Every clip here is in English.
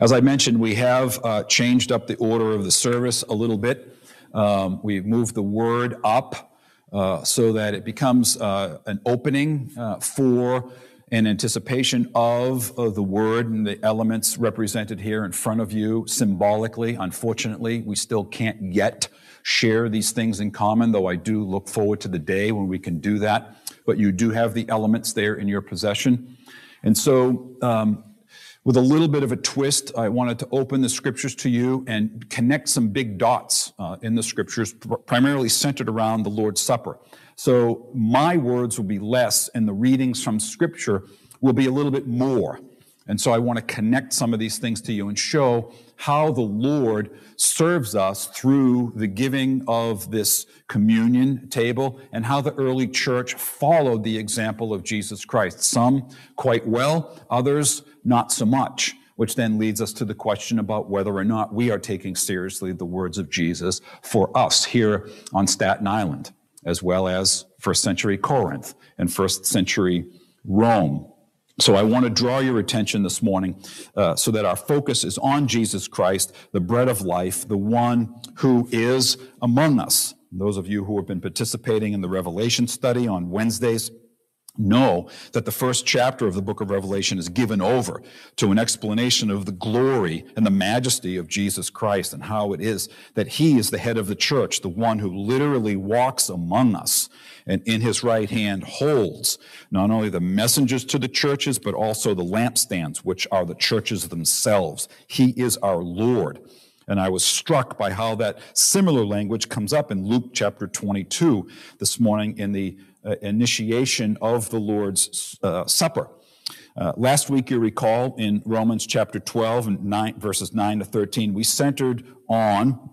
As I mentioned, we have uh, changed up the order of the service a little bit. Um, we've moved the word up uh, so that it becomes uh, an opening uh, for an anticipation of, of the word and the elements represented here in front of you symbolically. Unfortunately, we still can't yet share these things in common, though I do look forward to the day when we can do that. But you do have the elements there in your possession. And so, um, with a little bit of a twist, I wanted to open the scriptures to you and connect some big dots uh, in the scriptures, primarily centered around the Lord's Supper. So my words will be less, and the readings from scripture will be a little bit more. And so I want to connect some of these things to you and show how the Lord serves us through the giving of this communion table and how the early church followed the example of Jesus Christ. Some quite well, others not so much, which then leads us to the question about whether or not we are taking seriously the words of Jesus for us here on Staten Island, as well as first century Corinth and first century Rome. So I want to draw your attention this morning uh, so that our focus is on Jesus Christ, the bread of life, the one who is among us. Those of you who have been participating in the Revelation study on Wednesdays, know that the first chapter of the book of Revelation is given over to an explanation of the glory and the majesty of Jesus Christ and how it is that he is the head of the church, the one who literally walks among us and in his right hand holds not only the messengers to the churches, but also the lampstands, which are the churches themselves. He is our Lord. And I was struck by how that similar language comes up in Luke chapter 22 this morning in the uh, initiation of the Lord's uh, Supper. Uh, last week, you recall in Romans chapter 12 and 9, verses 9 to 13, we centered on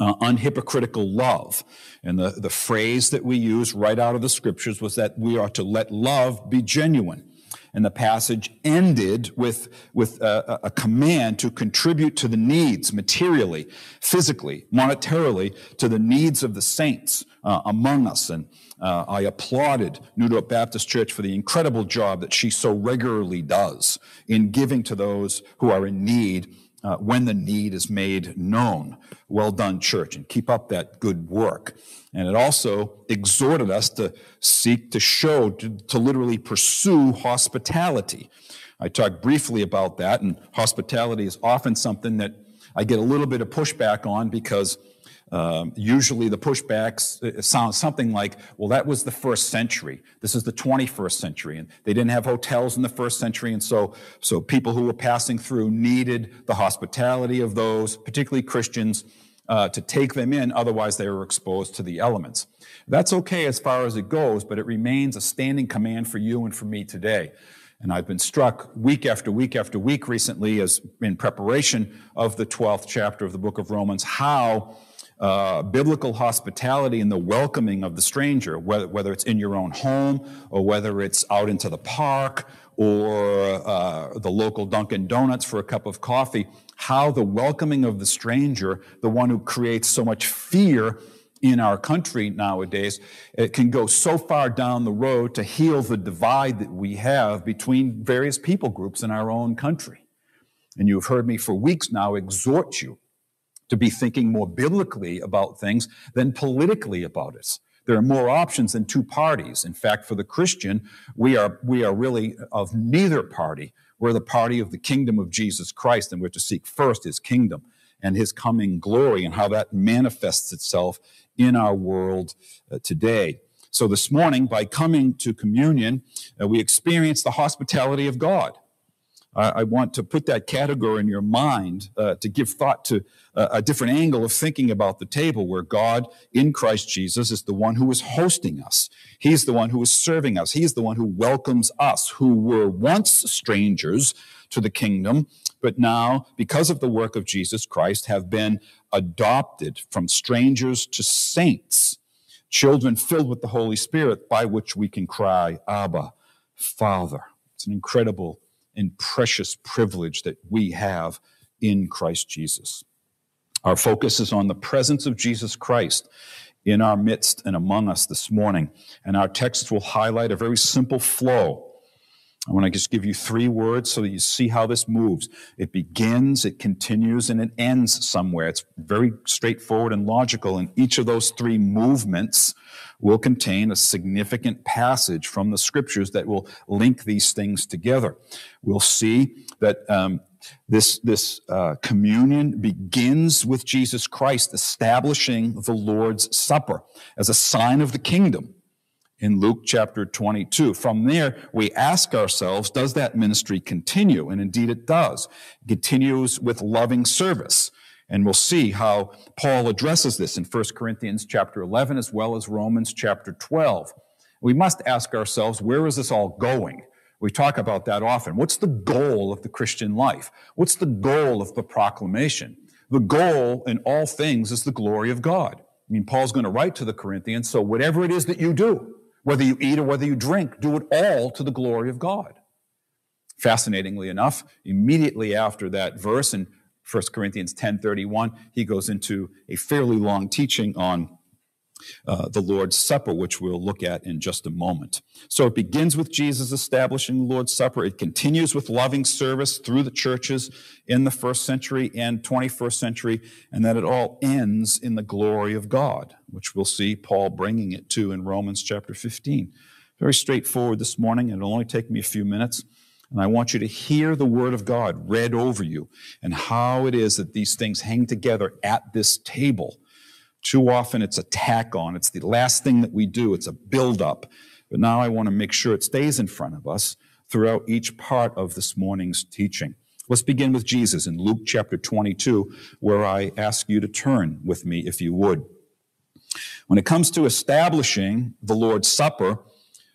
uh, unhypocritical love. And the, the phrase that we use right out of the scriptures was that we are to let love be genuine. And the passage ended with, with a, a, command to contribute to the needs materially, physically, monetarily, to the needs of the saints uh, among us. And uh, I applauded New Dorp Baptist Church for the incredible job that she so regularly does in giving to those who are in need uh, when the need is made known. Well done, church, and keep up that good work. And it also exhorted us to seek to show, to, to literally pursue hospitality. I talked briefly about that, and hospitality is often something that I get a little bit of pushback on because um, usually the pushbacks uh, sound something like, well, that was the first century. This is the 21st century. And they didn't have hotels in the first century. And so, so people who were passing through needed the hospitality of those, particularly Christians, uh, to take them in. Otherwise, they were exposed to the elements. That's okay as far as it goes, but it remains a standing command for you and for me today. And I've been struck week after week after week recently as in preparation of the 12th chapter of the book of Romans, how uh, biblical hospitality and the welcoming of the stranger, whether, whether it's in your own home or whether it's out into the park or uh, the local Dunkin' Donuts for a cup of coffee, how the welcoming of the stranger, the one who creates so much fear in our country nowadays, it can go so far down the road to heal the divide that we have between various people groups in our own country. And you've heard me for weeks now exhort you to be thinking more biblically about things than politically about it. There are more options than two parties. In fact, for the Christian, we are, we are really of neither party. We're the party of the kingdom of Jesus Christ, and we're to seek first his kingdom and his coming glory and how that manifests itself in our world uh, today. So this morning, by coming to communion, uh, we experience the hospitality of God. I want to put that category in your mind uh, to give thought to uh, a different angle of thinking about the table where God in Christ Jesus is the one who is hosting us. He's the one who is serving us. He's the one who welcomes us who were once strangers to the kingdom, but now, because of the work of Jesus Christ, have been adopted from strangers to saints, children filled with the Holy Spirit by which we can cry, Abba, Father. It's an incredible and precious privilege that we have in Christ Jesus. Our focus is on the presence of Jesus Christ in our midst and among us this morning. And our text will highlight a very simple flow I want to just give you three words so that you see how this moves. It begins, it continues, and it ends somewhere. It's very straightforward and logical. And each of those three movements will contain a significant passage from the scriptures that will link these things together. We'll see that um, this, this uh, communion begins with Jesus Christ establishing the Lord's Supper as a sign of the kingdom in Luke chapter 22. From there, we ask ourselves, does that ministry continue? And indeed it does. It continues with loving service. And we'll see how Paul addresses this in 1 Corinthians chapter 11 as well as Romans chapter 12. We must ask ourselves, where is this all going? We talk about that often. What's the goal of the Christian life? What's the goal of the proclamation? The goal in all things is the glory of God. I mean, Paul's going to write to the Corinthians, so whatever it is that you do, whether you eat or whether you drink, do it all to the glory of God. Fascinatingly enough, immediately after that verse in 1 Corinthians 10:31, he goes into a fairly long teaching on uh, the Lord's Supper, which we'll look at in just a moment. So it begins with Jesus establishing the Lord's Supper. It continues with loving service through the churches in the first century and 21st century, and that it all ends in the glory of God, which we'll see Paul bringing it to in Romans chapter 15. Very straightforward this morning. It'll only take me a few minutes. And I want you to hear the word of God read over you and how it is that these things hang together at this table too often it's a tack on. It's the last thing that we do. It's a build-up. But now I want to make sure it stays in front of us throughout each part of this morning's teaching. Let's begin with Jesus in Luke chapter 22, where I ask you to turn with me, if you would. When it comes to establishing the Lord's Supper,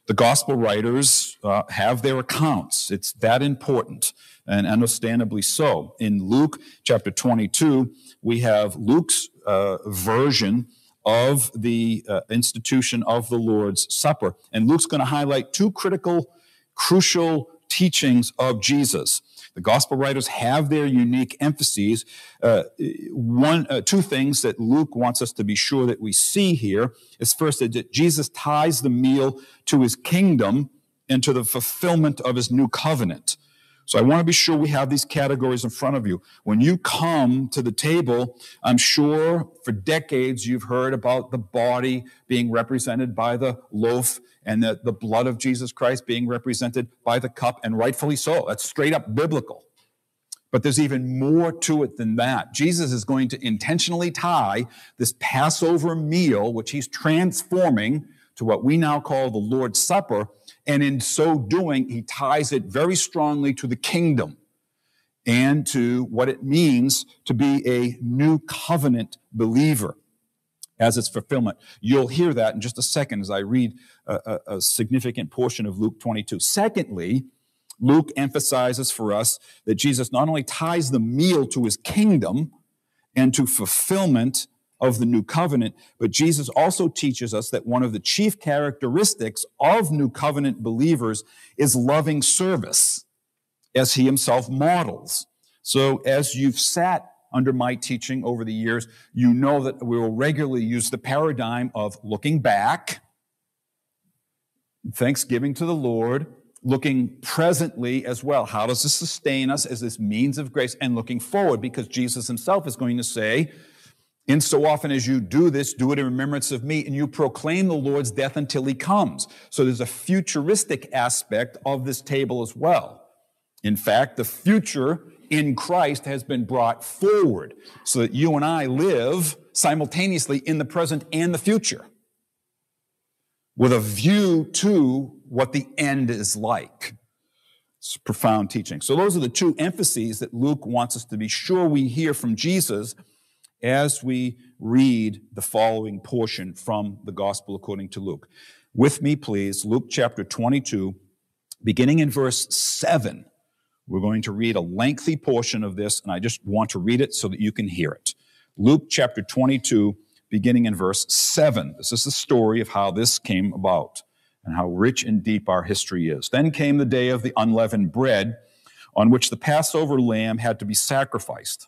the gospel writers uh, have their accounts. It's that important, and understandably so. In Luke chapter 22, we have Luke's uh, version of the uh, institution of the Lord's Supper. And Luke's going to highlight two critical, crucial teachings of Jesus. The gospel writers have their unique emphases. Uh, one, uh, two things that Luke wants us to be sure that we see here is first that Jesus ties the meal to his kingdom and to the fulfillment of his new covenant. So I want to be sure we have these categories in front of you. When you come to the table, I'm sure for decades you've heard about the body being represented by the loaf and the, the blood of Jesus Christ being represented by the cup, and rightfully so. That's straight up biblical. But there's even more to it than that. Jesus is going to intentionally tie this Passover meal, which he's transforming to what we now call the Lord's Supper, and in so doing, he ties it very strongly to the kingdom and to what it means to be a new covenant believer as its fulfillment. You'll hear that in just a second as I read a, a, a, significant portion of Luke 22. Secondly, Luke emphasizes for us that Jesus not only ties the meal to his kingdom and to fulfillment of the new covenant. But Jesus also teaches us that one of the chief characteristics of new covenant believers is loving service, as he himself models. So as you've sat under my teaching over the years, you know that we will regularly use the paradigm of looking back, thanksgiving to the Lord, looking presently as well. How does this sustain us as this means of grace? And looking forward, because Jesus himself is going to say, in so often as you do this, do it in remembrance of me, and you proclaim the Lord's death until he comes. So there's a futuristic aspect of this table as well. In fact, the future in Christ has been brought forward so that you and I live simultaneously in the present and the future with a view to what the end is like. It's profound teaching. So those are the two emphases that Luke wants us to be sure we hear from Jesus as we read the following portion from the Gospel according to Luke. With me, please, Luke chapter 22, beginning in verse 7. We're going to read a lengthy portion of this, and I just want to read it so that you can hear it. Luke chapter 22, beginning in verse 7. This is the story of how this came about and how rich and deep our history is. Then came the day of the unleavened bread, on which the Passover lamb had to be sacrificed.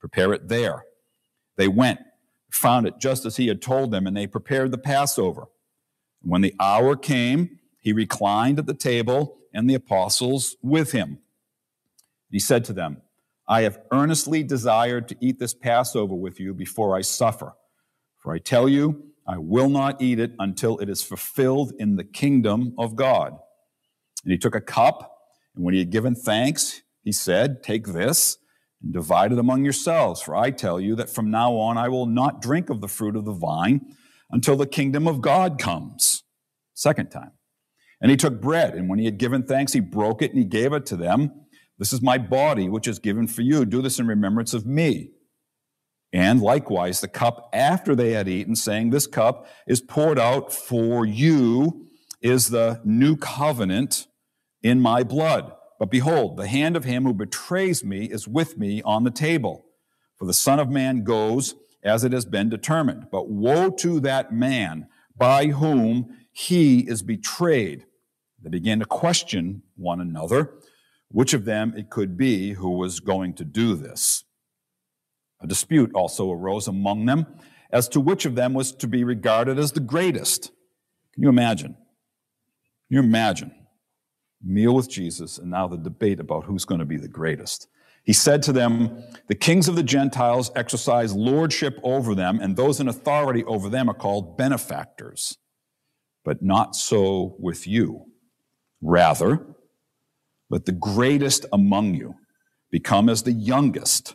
Prepare it there. They went, found it just as he had told them, and they prepared the Passover. When the hour came, he reclined at the table, and the apostles with him. He said to them, I have earnestly desired to eat this Passover with you before I suffer. For I tell you, I will not eat it until it is fulfilled in the kingdom of God. And he took a cup, and when he had given thanks, he said, Take this and divide it among yourselves. For I tell you that from now on I will not drink of the fruit of the vine until the kingdom of God comes. Second time. And he took bread, and when he had given thanks, he broke it and he gave it to them. This is my body, which is given for you. Do this in remembrance of me. And likewise, the cup after they had eaten, saying, This cup is poured out for you, is the new covenant in my blood. But behold, the hand of him who betrays me is with me on the table. For the Son of Man goes as it has been determined. But woe to that man by whom he is betrayed. They began to question one another which of them it could be who was going to do this. A dispute also arose among them as to which of them was to be regarded as the greatest. Can you imagine? Can you imagine? Meal with Jesus, and now the debate about who's going to be the greatest. He said to them, The kings of the Gentiles exercise lordship over them, and those in authority over them are called benefactors. But not so with you. Rather, let the greatest among you become as the youngest,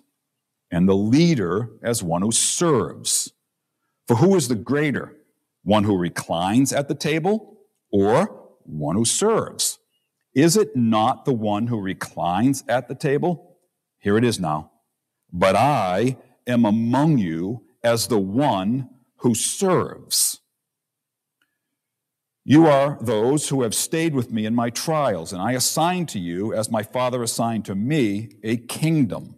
and the leader as one who serves. For who is the greater, one who reclines at the table or one who serves? Is it not the one who reclines at the table? Here it is now. But I am among you as the one who serves. You are those who have stayed with me in my trials, and I assign to you, as my Father assigned to me, a kingdom,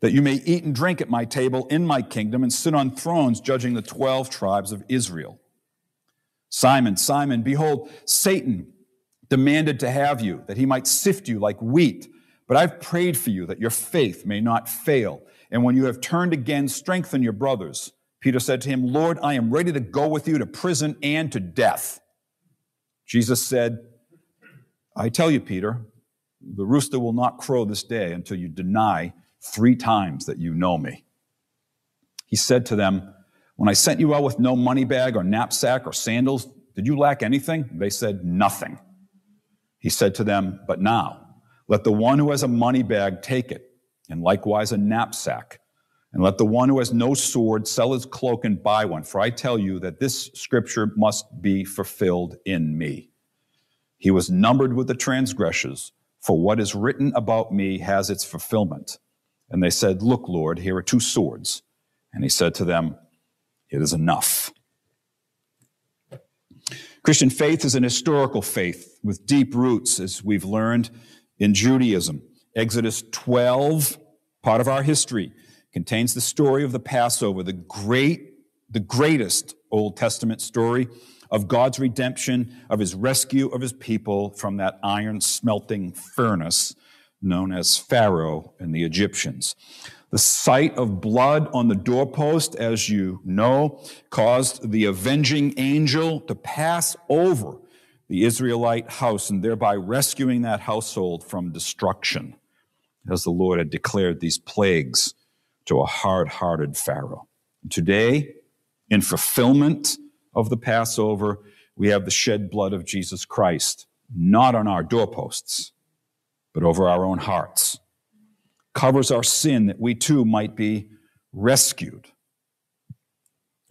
that you may eat and drink at my table in my kingdom and sit on thrones judging the twelve tribes of Israel. Simon, Simon, behold, Satan demanded to have you, that he might sift you like wheat. But I've prayed for you that your faith may not fail. And when you have turned again, strengthen your brothers. Peter said to him, Lord, I am ready to go with you to prison and to death. Jesus said, I tell you, Peter, the rooster will not crow this day until you deny three times that you know me. He said to them, When I sent you out with no money bag or knapsack or sandals, did you lack anything? They said, Nothing. He said to them, But now, let the one who has a money bag take it, and likewise a knapsack and let the one who has no sword sell his cloak and buy one, for I tell you that this scripture must be fulfilled in me. He was numbered with the transgressors, for what is written about me has its fulfillment. And they said, Look, Lord, here are two swords. And he said to them, It is enough. Christian faith is an historical faith with deep roots, as we've learned in Judaism. Exodus 12, part of our history, contains the story of the Passover, the great, the greatest Old Testament story of God's redemption, of his rescue of his people from that iron smelting furnace known as Pharaoh and the Egyptians. The sight of blood on the doorpost, as you know, caused the avenging angel to pass over the Israelite house and thereby rescuing that household from destruction, as the Lord had declared these plagues to a hard hearted Pharaoh. Today, in fulfillment of the Passover, we have the shed blood of Jesus Christ, not on our doorposts, but over our own hearts. Covers our sin that we too might be rescued.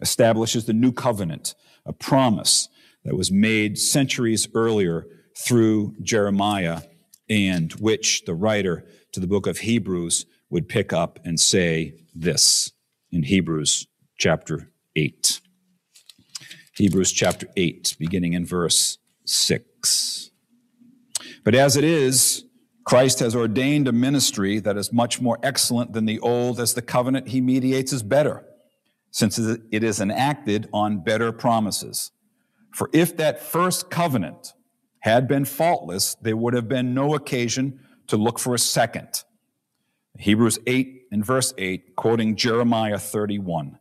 Establishes the new covenant, a promise that was made centuries earlier through Jeremiah and which the writer to the book of Hebrews would pick up and say this in Hebrews chapter 8. Hebrews chapter 8, beginning in verse 6. But as it is, Christ has ordained a ministry that is much more excellent than the old, as the covenant he mediates is better, since it is enacted on better promises. For if that first covenant had been faultless, there would have been no occasion to look for a second. Hebrews 8 and verse 8, quoting Jeremiah 31.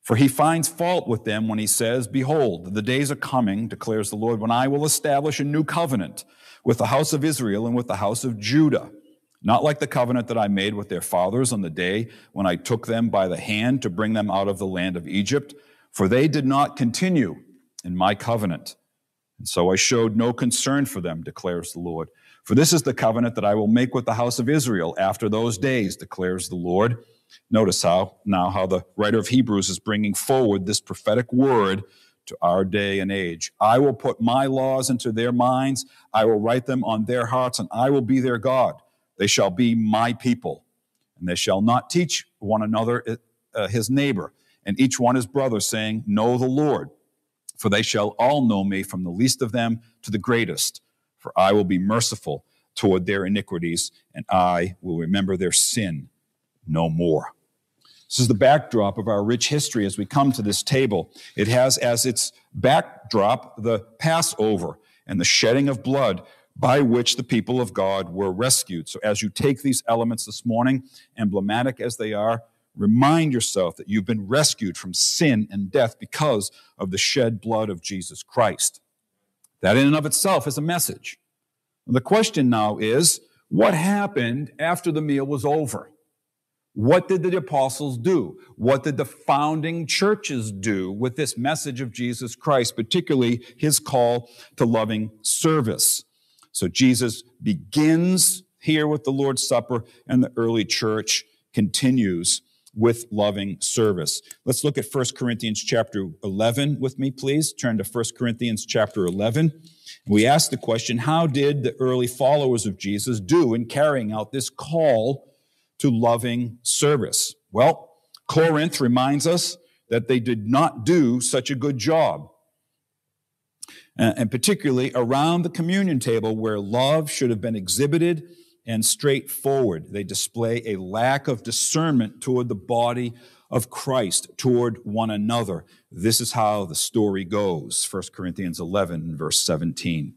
For he finds fault with them when he says, Behold, the days are coming, declares the Lord, when I will establish a new covenant with the house of Israel and with the house of Judah. Not like the covenant that I made with their fathers on the day when I took them by the hand to bring them out of the land of Egypt, for they did not continue in my covenant. And so I showed no concern for them, declares the Lord. For this is the covenant that I will make with the house of Israel after those days, declares the Lord. Notice how now how the writer of Hebrews is bringing forward this prophetic word to our day and age. I will put my laws into their minds, I will write them on their hearts, and I will be their God. They shall be my people, and they shall not teach one another uh, his neighbor, and each one his brother, saying, Know the Lord. For they shall all know me from the least of them to the greatest. For I will be merciful toward their iniquities, and I will remember their sin no more. This is the backdrop of our rich history as we come to this table. It has as its backdrop the Passover and the shedding of blood by which the people of God were rescued. So, as you take these elements this morning, emblematic as they are, remind yourself that you've been rescued from sin and death because of the shed blood of Jesus Christ. That, in and of itself, is a message. The question now is what happened after the meal was over? What did the apostles do? What did the founding churches do with this message of Jesus Christ, particularly his call to loving service? So Jesus begins here with the Lord's Supper, and the early church continues with loving service. Let's look at 1 Corinthians chapter 11 with me, please. Turn to 1 Corinthians chapter 11. We ask the question, how did the early followers of Jesus do in carrying out this call to loving service? Well, Corinth reminds us that they did not do such a good job. Uh, and particularly around the communion table where love should have been exhibited and straightforward. They display a lack of discernment toward the body of Christ, toward one another. This is how the story goes 1 Corinthians 11, verse 17.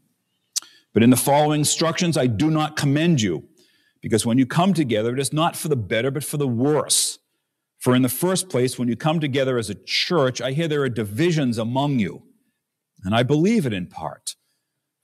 But in the following instructions, I do not commend you, because when you come together, it is not for the better, but for the worse. For in the first place, when you come together as a church, I hear there are divisions among you. And I believe it in part.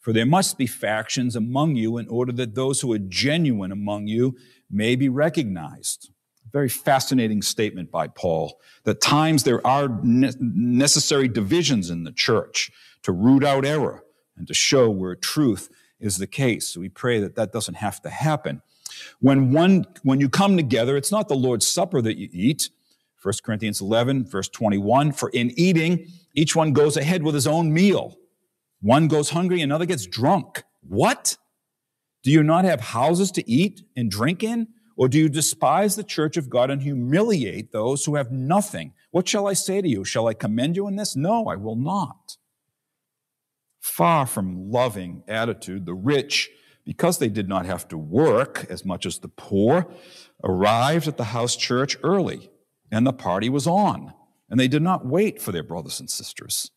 For there must be factions among you in order that those who are genuine among you may be recognized. Very fascinating statement by Paul. That times there are necessary divisions in the church to root out error and to show where truth is the case. So we pray that that doesn't have to happen. When one, when you come together, it's not the Lord's Supper that you eat. 1 Corinthians 11, verse 21, for in eating, each one goes ahead with his own meal. One goes hungry, another gets drunk. What? Do you not have houses to eat and drink in? Or do you despise the church of God and humiliate those who have nothing? What shall I say to you? Shall I commend you in this? No, I will not. Far from loving attitude, the rich, because they did not have to work as much as the poor, arrived at the house church early, and the party was on, and they did not wait for their brothers and sisters.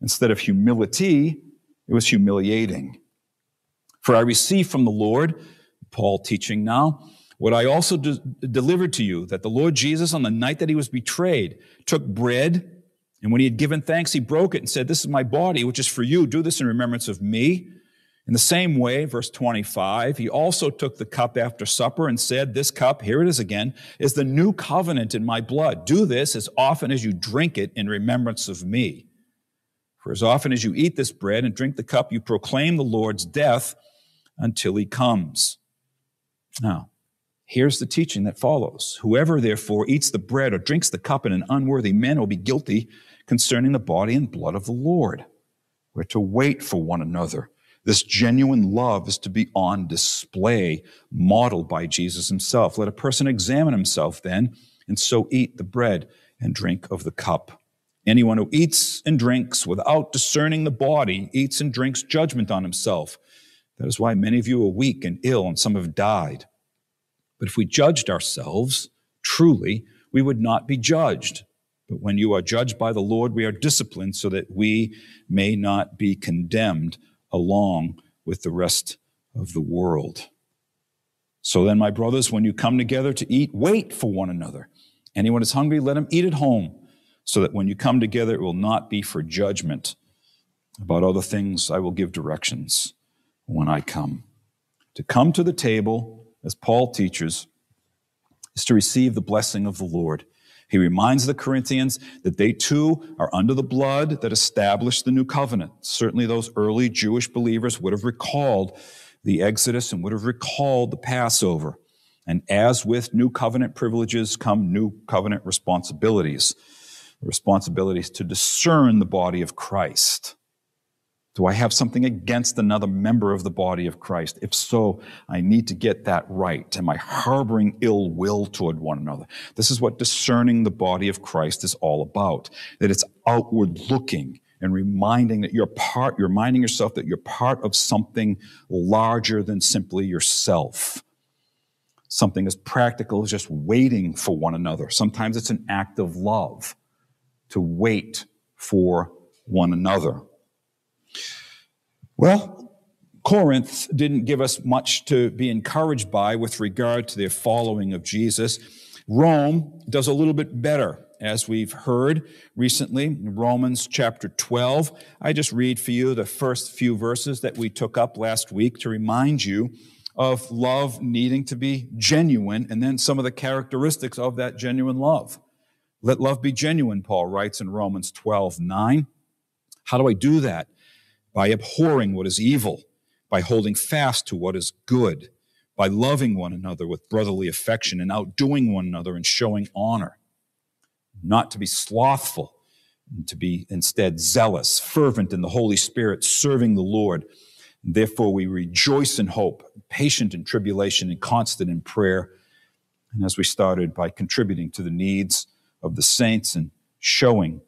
Instead of humility, it was humiliating. For I received from the Lord, Paul teaching now, what I also de- delivered to you, that the Lord Jesus, on the night that he was betrayed, took bread, and when he had given thanks, he broke it and said, This is my body, which is for you. Do this in remembrance of me. In the same way, verse 25, he also took the cup after supper and said, This cup, here it is again, is the new covenant in my blood. Do this as often as you drink it in remembrance of me. For as often as you eat this bread and drink the cup, you proclaim the Lord's death until he comes. Now, here's the teaching that follows. Whoever therefore eats the bread or drinks the cup in an unworthy manner will be guilty concerning the body and blood of the Lord. We're to wait for one another. This genuine love is to be on display, modeled by Jesus himself. Let a person examine himself then, and so eat the bread and drink of the cup. Anyone who eats and drinks without discerning the body eats and drinks judgment on himself, That is why many of you are weak and ill, and some have died. But if we judged ourselves truly, we would not be judged. But when you are judged by the Lord, we are disciplined so that we may not be condemned along with the rest of the world. So then, my brothers, when you come together to eat, wait for one another. Anyone is hungry, let him eat at home, so that when you come together, it will not be for judgment. About other things, I will give directions when I come. To come to the table, as Paul teaches, is to receive the blessing of the Lord. He reminds the Corinthians that they too are under the blood that established the new covenant. Certainly, those early Jewish believers would have recalled the Exodus and would have recalled the Passover. And as with new covenant privileges come new covenant responsibilities, responsibilities to discern the body of Christ. Do I have something against another member of the body of Christ? If so, I need to get that right. Am I harboring ill will toward one another? This is what discerning the body of Christ is all about. That it's outward looking and reminding that you're part, you're reminding yourself that you're part of something larger than simply yourself. Something as practical as just waiting for one another. Sometimes it's an act of love to wait for one another. Well, Corinth didn't give us much to be encouraged by with regard to their following of Jesus. Rome does a little bit better, as we've heard recently, in Romans chapter 12. I just read for you the first few verses that we took up last week to remind you of love needing to be genuine and then some of the characteristics of that genuine love. Let love be genuine, Paul writes in Romans 12, 9. How do I do that? By abhorring what is evil, by holding fast to what is good, by loving one another with brotherly affection and outdoing one another and showing honor. Not to be slothful, and to be instead zealous, fervent in the Holy Spirit, serving the Lord. Therefore, we rejoice in hope, patient in tribulation, and constant in prayer. And as we started by contributing to the needs of the saints and showing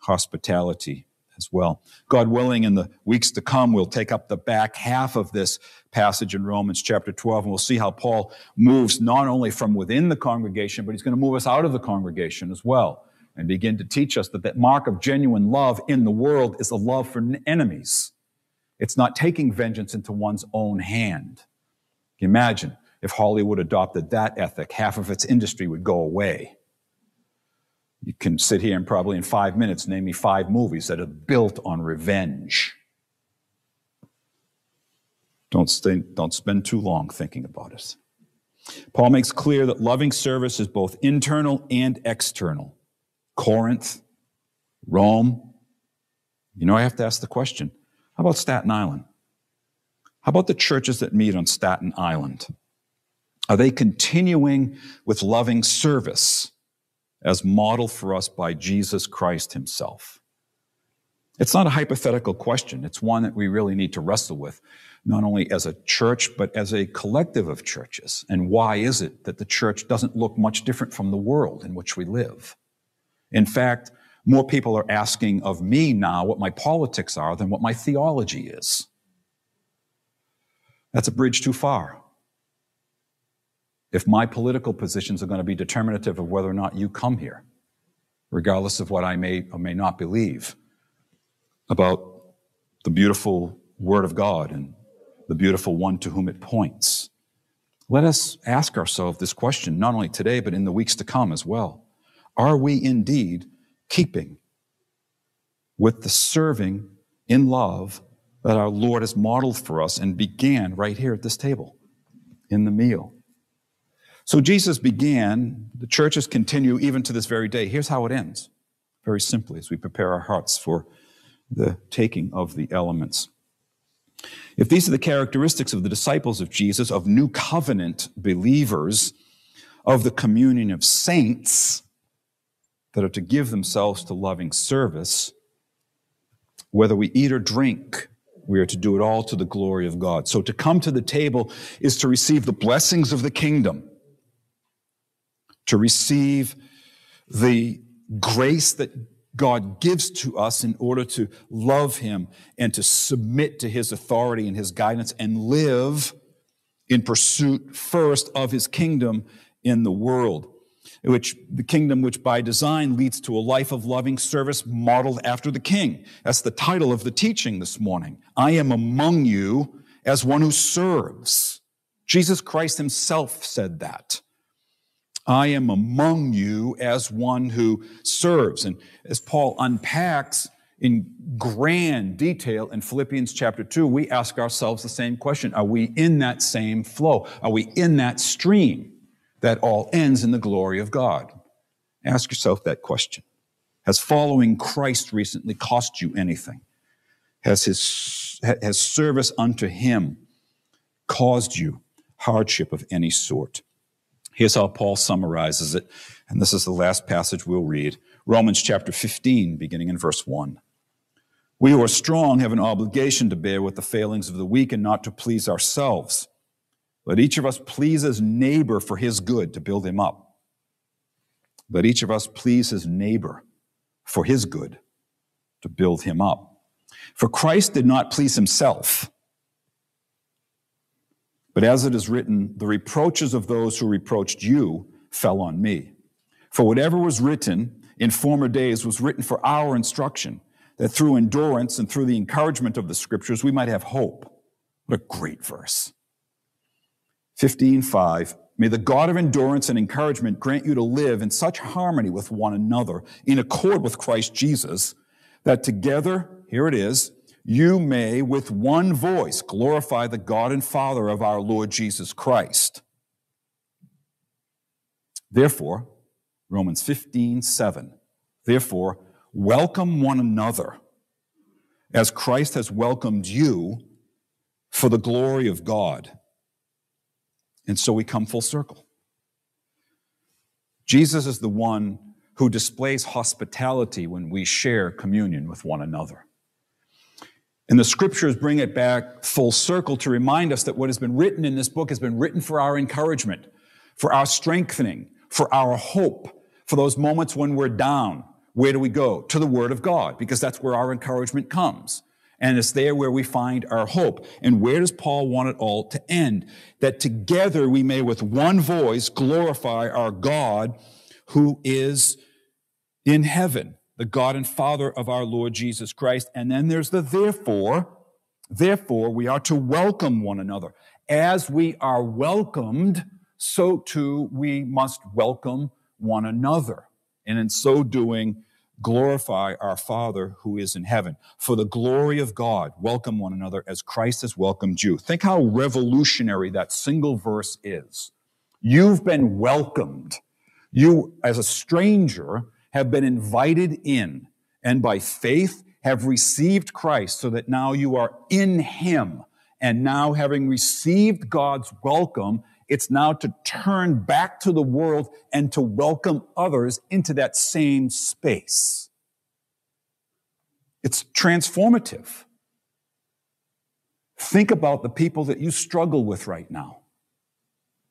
hospitality as well. God willing, in the weeks to come, we'll take up the back half of this passage in Romans chapter 12, and we'll see how Paul moves not only from within the congregation, but he's going to move us out of the congregation as well and begin to teach us that that mark of genuine love in the world is a love for enemies. It's not taking vengeance into one's own hand. Imagine if Hollywood adopted that ethic, half of its industry would go away. You can sit here and probably in five minutes name me five movies that are built on revenge. Don't, stay, don't spend too long thinking about it. Paul makes clear that loving service is both internal and external. Corinth, Rome. You know, I have to ask the question how about Staten Island? How about the churches that meet on Staten Island? Are they continuing with loving service? As modeled for us by Jesus Christ himself? It's not a hypothetical question. It's one that we really need to wrestle with, not only as a church, but as a collective of churches. And why is it that the church doesn't look much different from the world in which we live? In fact, more people are asking of me now what my politics are than what my theology is. That's a bridge too far if my political positions are going to be determinative of whether or not you come here, regardless of what I may or may not believe about the beautiful Word of God and the beautiful one to whom it points. Let us ask ourselves this question, not only today, but in the weeks to come as well. Are we indeed keeping with the serving in love that our Lord has modeled for us and began right here at this table in the meal? So Jesus began, the churches continue even to this very day. Here's how it ends, very simply, as we prepare our hearts for the taking of the elements. If these are the characteristics of the disciples of Jesus, of new covenant believers, of the communion of saints that are to give themselves to loving service, whether we eat or drink, we are to do it all to the glory of God. So to come to the table is to receive the blessings of the kingdom to receive the grace that God gives to us in order to love Him and to submit to His authority and His guidance and live in pursuit first of His kingdom in the world which the kingdom which by design leads to a life of loving service modeled after the king. That's the title of the teaching this morning. I am among you as one who serves. Jesus Christ himself said that. I am among you as one who serves. And as Paul unpacks in grand detail in Philippians chapter 2, we ask ourselves the same question Are we in that same flow? Are we in that stream? that all ends in the glory of God? Ask yourself that question. Has following Christ recently cost you anything? Has his has service unto him caused you hardship of any sort? Here's how Paul summarizes it, and this is the last passage we'll read. Romans chapter 15, beginning in verse 1. We who are strong have an obligation to bear with the failings of the weak and not to please ourselves. Let each of us please his neighbor for his good to build him up. Let each of us please his neighbor for his good to build him up. For Christ did not please himself. But as it is written, the reproaches of those who reproached you fell on me. For whatever was written in former days was written for our instruction, that through endurance and through the encouragement of the scriptures we might have hope. What a great verse. 15:5 May the God of endurance and encouragement grant you to live in such harmony with one another in accord with Christ Jesus that together here it is you may with one voice glorify the God and Father of our Lord Jesus Christ. Therefore, Romans 15, 7. Therefore, welcome one another as Christ has welcomed you for the glory of God. And so we come full circle. Jesus is the one who displays hospitality when we share communion with one another. And the scriptures bring it back full circle to remind us that what has been written in this book has been written for our encouragement, for our strengthening, for our hope, for those moments when we're down. Where do we go? To the Word of God, because that's where our encouragement comes. And it's there where we find our hope. And where does Paul want it all to end? That together we may with one voice glorify our God who is in heaven, the God and Father of our Lord Jesus Christ. And then there's the therefore. Therefore, we are to welcome one another. As we are welcomed, so too we must welcome one another. And in so doing, glorify our Father who is in heaven. For the glory of God, welcome one another as Christ has welcomed you. Think how revolutionary that single verse is. You've been welcomed. You, as a stranger, have been invited in, and by faith have received Christ so that now you are in Him. And now, having received God's welcome, it's now to turn back to the world and to welcome others into that same space. It's transformative. Think about the people that you struggle with right now.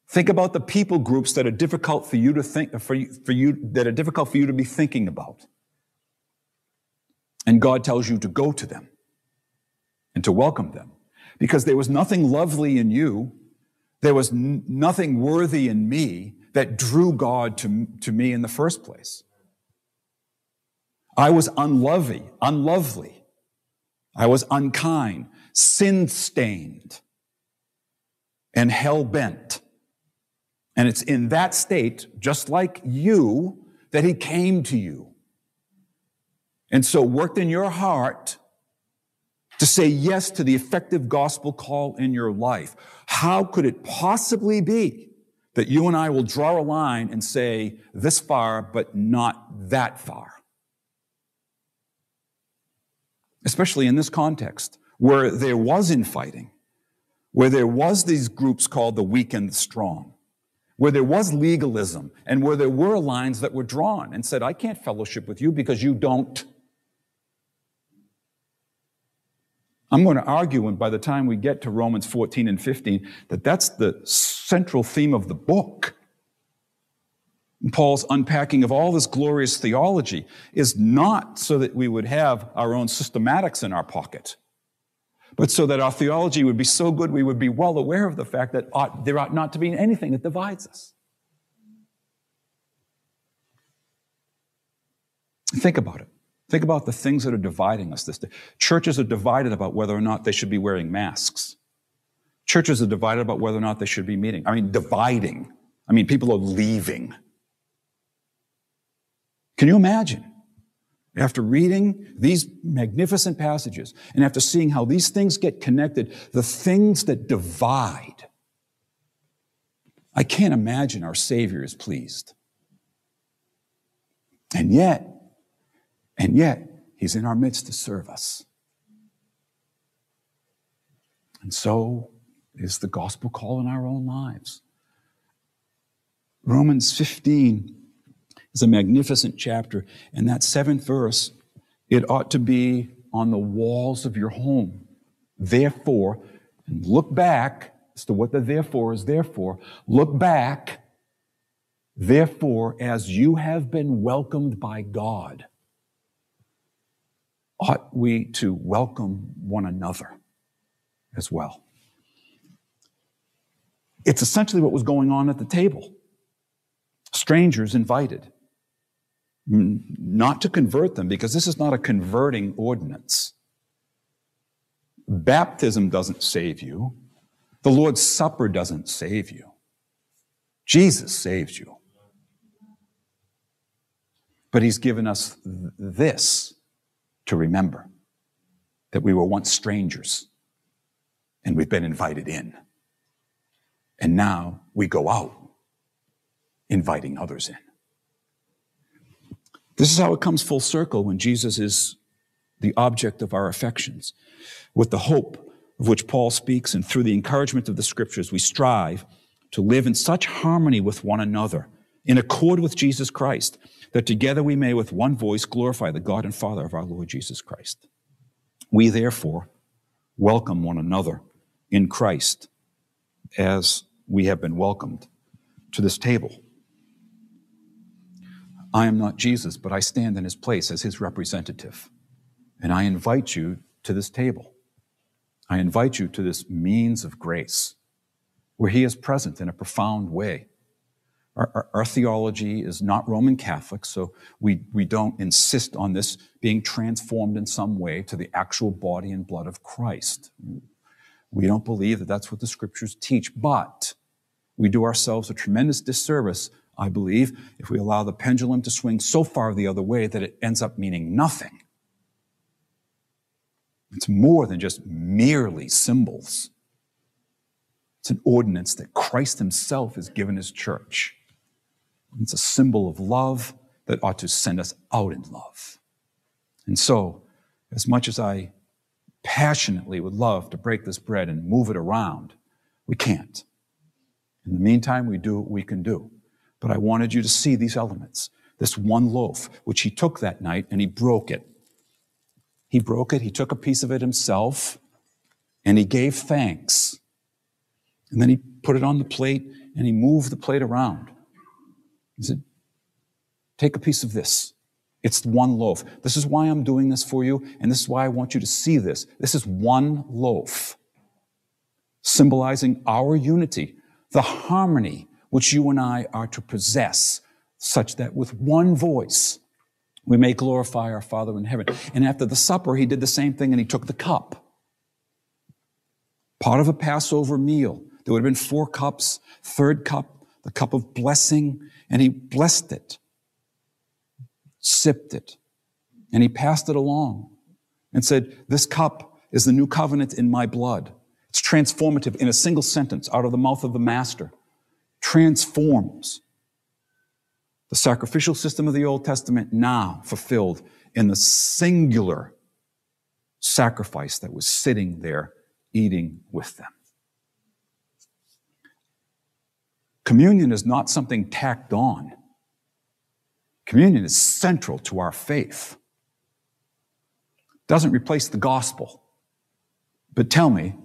Think about the people groups that are difficult for you to think, for you, for you, that are difficult for you to be thinking about. And God tells you to go to them and to welcome them because there was nothing lovely in you there was n- nothing worthy in me that drew God to, to me in the first place. I was unlovely, unlovely. I was unkind, sin stained, and hell bent. And it's in that state, just like you, that he came to you. And so worked in your heart to say yes to the effective gospel call in your life. How could it possibly be that you and I will draw a line and say this far, but not that far? Especially in this context where there was infighting, where there was these groups called the weak and the strong, where there was legalism, and where there were lines that were drawn and said, I can't fellowship with you because you don't. I'm going to argue, and by the time we get to Romans 14 and 15, that that's the central theme of the book. Paul's unpacking of all this glorious theology is not so that we would have our own systematics in our pocket, but so that our theology would be so good we would be well aware of the fact that ought, there ought not to be anything that divides us. Think about it. Think about the things that are dividing us this day. Churches are divided about whether or not they should be wearing masks. Churches are divided about whether or not they should be meeting. I mean, dividing. I mean, people are leaving. Can you imagine? After reading these magnificent passages and after seeing how these things get connected, the things that divide, I can't imagine our Savior is pleased. And yet, and yet, He's in our midst to serve us. And so is the gospel call in our own lives. Romans 15 is a magnificent chapter. And that seventh verse, it ought to be on the walls of your home. Therefore, look back as to what the therefore is there for. Look back, therefore, as you have been welcomed by God, ought we to welcome one another as well. It's essentially what was going on at the table. Strangers invited not to convert them because this is not a converting ordinance. Baptism doesn't save you. The Lord's Supper doesn't save you. Jesus saves you. But He's given us this to remember that we were once strangers and we've been invited in. And now we go out inviting others in. This is how it comes full circle when Jesus is the object of our affections. With the hope of which Paul speaks and through the encouragement of the scriptures, we strive to live in such harmony with one another, in accord with Jesus Christ, that together we may with one voice glorify the God and Father of our Lord Jesus Christ. We therefore welcome one another in Christ as we have been welcomed to this table. I am not Jesus, but I stand in his place as his representative. And I invite you to this table. I invite you to this means of grace where he is present in a profound way. Our, our, our, theology is not Roman Catholic, so we, we don't insist on this being transformed in some way to the actual body and blood of Christ. We don't believe that that's what the scriptures teach, but we do ourselves a tremendous disservice I believe, if we allow the pendulum to swing so far the other way that it ends up meaning nothing. It's more than just merely symbols. It's an ordinance that Christ Himself has given His church. It's a symbol of love that ought to send us out in love. And so, as much as I passionately would love to break this bread and move it around, we can't. In the meantime, we do what we can do. But I wanted you to see these elements. This one loaf, which he took that night and he broke it. He broke it, he took a piece of it himself, and he gave thanks. And then he put it on the plate and he moved the plate around. He said, Take a piece of this. It's one loaf. This is why I'm doing this for you, and this is why I want you to see this. This is one loaf, symbolizing our unity, the harmony which you and I are to possess, such that with one voice we may glorify our Father in heaven. And after the supper, he did the same thing and he took the cup. Part of a Passover meal. There would have been four cups, third cup, the cup of blessing, and he blessed it, sipped it, and he passed it along and said, This cup is the new covenant in my blood. It's transformative in a single sentence out of the mouth of the Master transforms the sacrificial system of the Old Testament now fulfilled in the singular sacrifice that was sitting there eating with them. Communion is not something tacked on. Communion is central to our faith. It Doesn't replace the gospel. But tell me,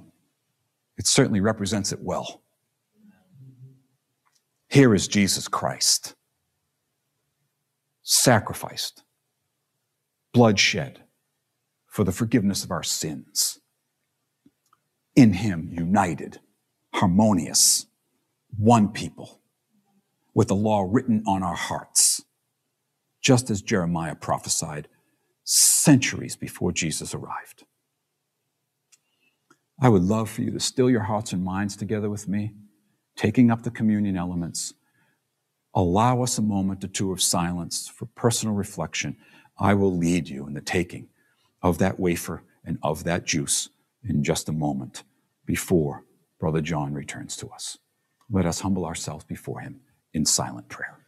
it certainly represents it well. Here is Jesus Christ. sacrificed, bloodshed for the forgiveness of our sins. In him, united, harmonious, one people, with the law written on our hearts, just as Jeremiah prophesied centuries before Jesus arrived. I would love for you to still your hearts and minds together with me, taking up the communion elements. Allow us a moment or two of silence for personal reflection. I will lead you in the taking of that wafer and of that juice in just a moment before Brother John returns to us. Let us humble ourselves before him in silent prayer.